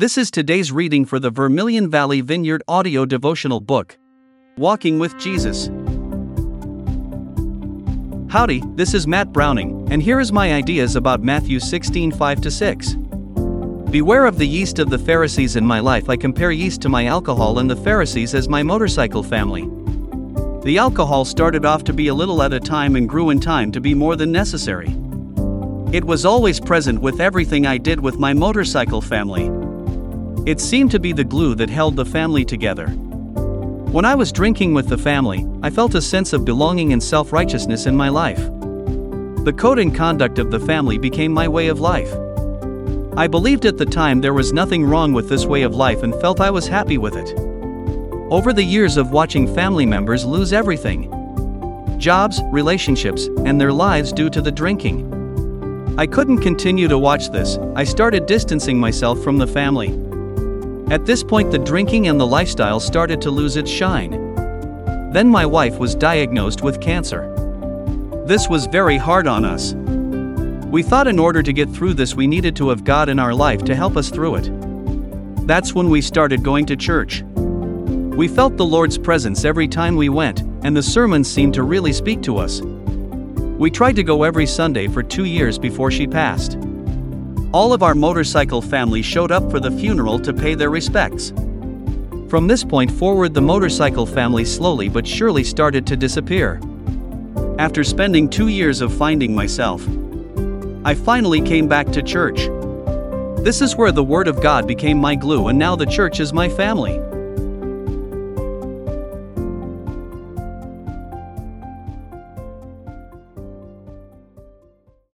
This is today's reading for the Vermilion Valley Vineyard audio devotional book Walking with Jesus. Howdy, this is Matt Browning, and here is my ideas about Matthew 16 5 6. Beware of the yeast of the Pharisees in my life. I compare yeast to my alcohol and the Pharisees as my motorcycle family. The alcohol started off to be a little at a time and grew in time to be more than necessary. It was always present with everything I did with my motorcycle family. It seemed to be the glue that held the family together. When I was drinking with the family, I felt a sense of belonging and self righteousness in my life. The code and conduct of the family became my way of life. I believed at the time there was nothing wrong with this way of life and felt I was happy with it. Over the years of watching family members lose everything jobs, relationships, and their lives due to the drinking. I couldn't continue to watch this, I started distancing myself from the family. At this point, the drinking and the lifestyle started to lose its shine. Then my wife was diagnosed with cancer. This was very hard on us. We thought in order to get through this, we needed to have God in our life to help us through it. That's when we started going to church. We felt the Lord's presence every time we went, and the sermons seemed to really speak to us. We tried to go every Sunday for two years before she passed. All of our motorcycle family showed up for the funeral to pay their respects. From this point forward, the motorcycle family slowly but surely started to disappear. After spending two years of finding myself, I finally came back to church. This is where the Word of God became my glue, and now the church is my family.